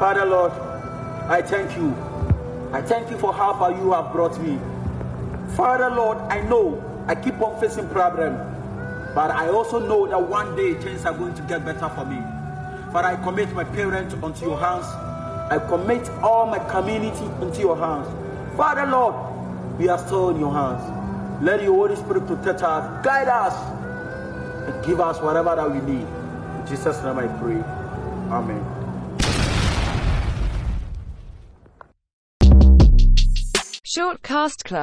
Father Lord, I thank you. I thank you for how far you have brought me. Father Lord, I know I keep on facing problems, but I also know that one day things are going to get better for me. Father, I commit my parents unto your hands. I commit all my community into your hands. Father Lord, we are still in your hands. Let your Holy Spirit protect us, guide us, and give us whatever that we need. In Jesus' name I pray. Amen. Shortcast Club